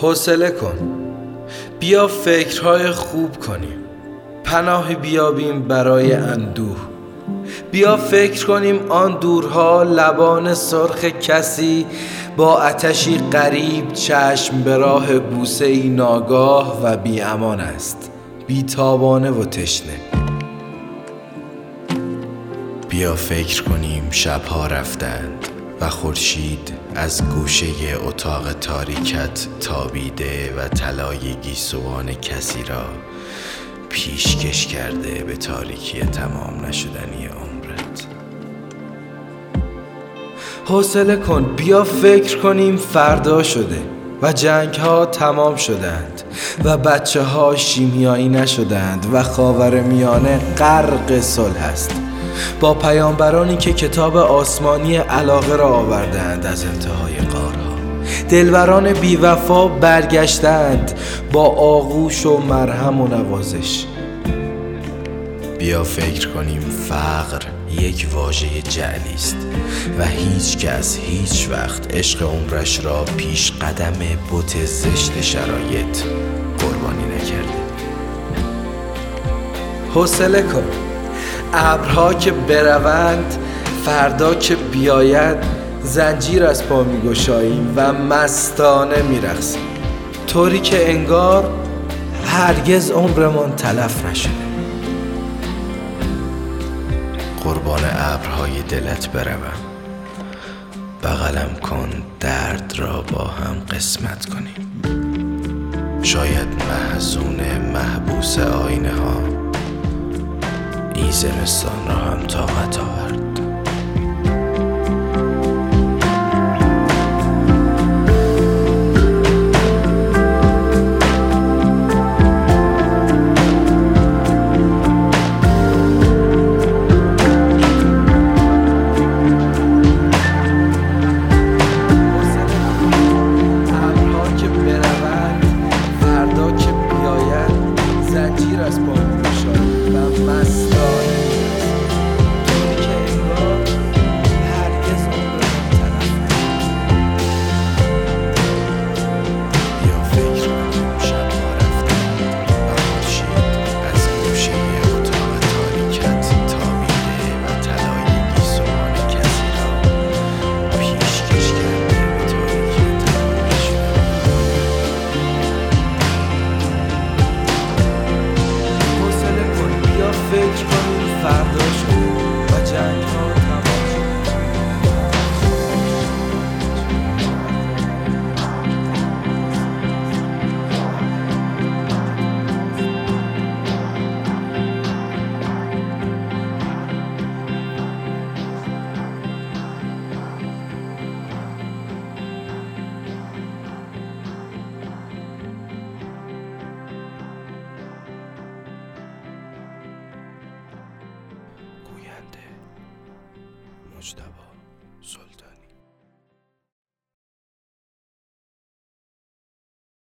حوصله کن. بیا فکرهای خوب کنیم. پناهی بیابیم برای اندوه. بیا فکر کنیم آن دورها لبان سرخ کسی با اتشی قریب چشم به راه بوسه ای ناگاه و بی امان است. بی تابانه و تشنه. بیا فکر کنیم شبها رفتند. و خورشید از گوشه اتاق تاریکت تابیده و طلای گیسوان کسی را پیشکش کرده به تاریکی تمام نشدنی عمرت. حوصله کن بیا فکر کنیم فردا شده و جنگ ها تمام شدند و بچه ها شیمیایی نشدند و خاور میانه غرق صلح است با پیامبرانی که کتاب آسمانی علاقه را آوردند از انتهای قارها دلبران بیوفا برگشتند با آغوش و مرهم و نوازش. بیا فکر کنیم فقر یک واژه جعلی است و هیچ کس هیچ وقت عشق عمرش را پیش قدم بت زشت شرایط قربانی نکرده. حوصله کن. ابرها که بروند فردا که بیاید زنجیر از پا میگشاییم و مستانه میرقصیم. طوری که انگار هرگز عمرمان تلف نشده. قربان ابرهای دلت بروم. بغلم کن درد را با هم قسمت کنیم. شاید محزون محبوس آینه ها این زمستان را هم طاقت آورد. بیا مجتبی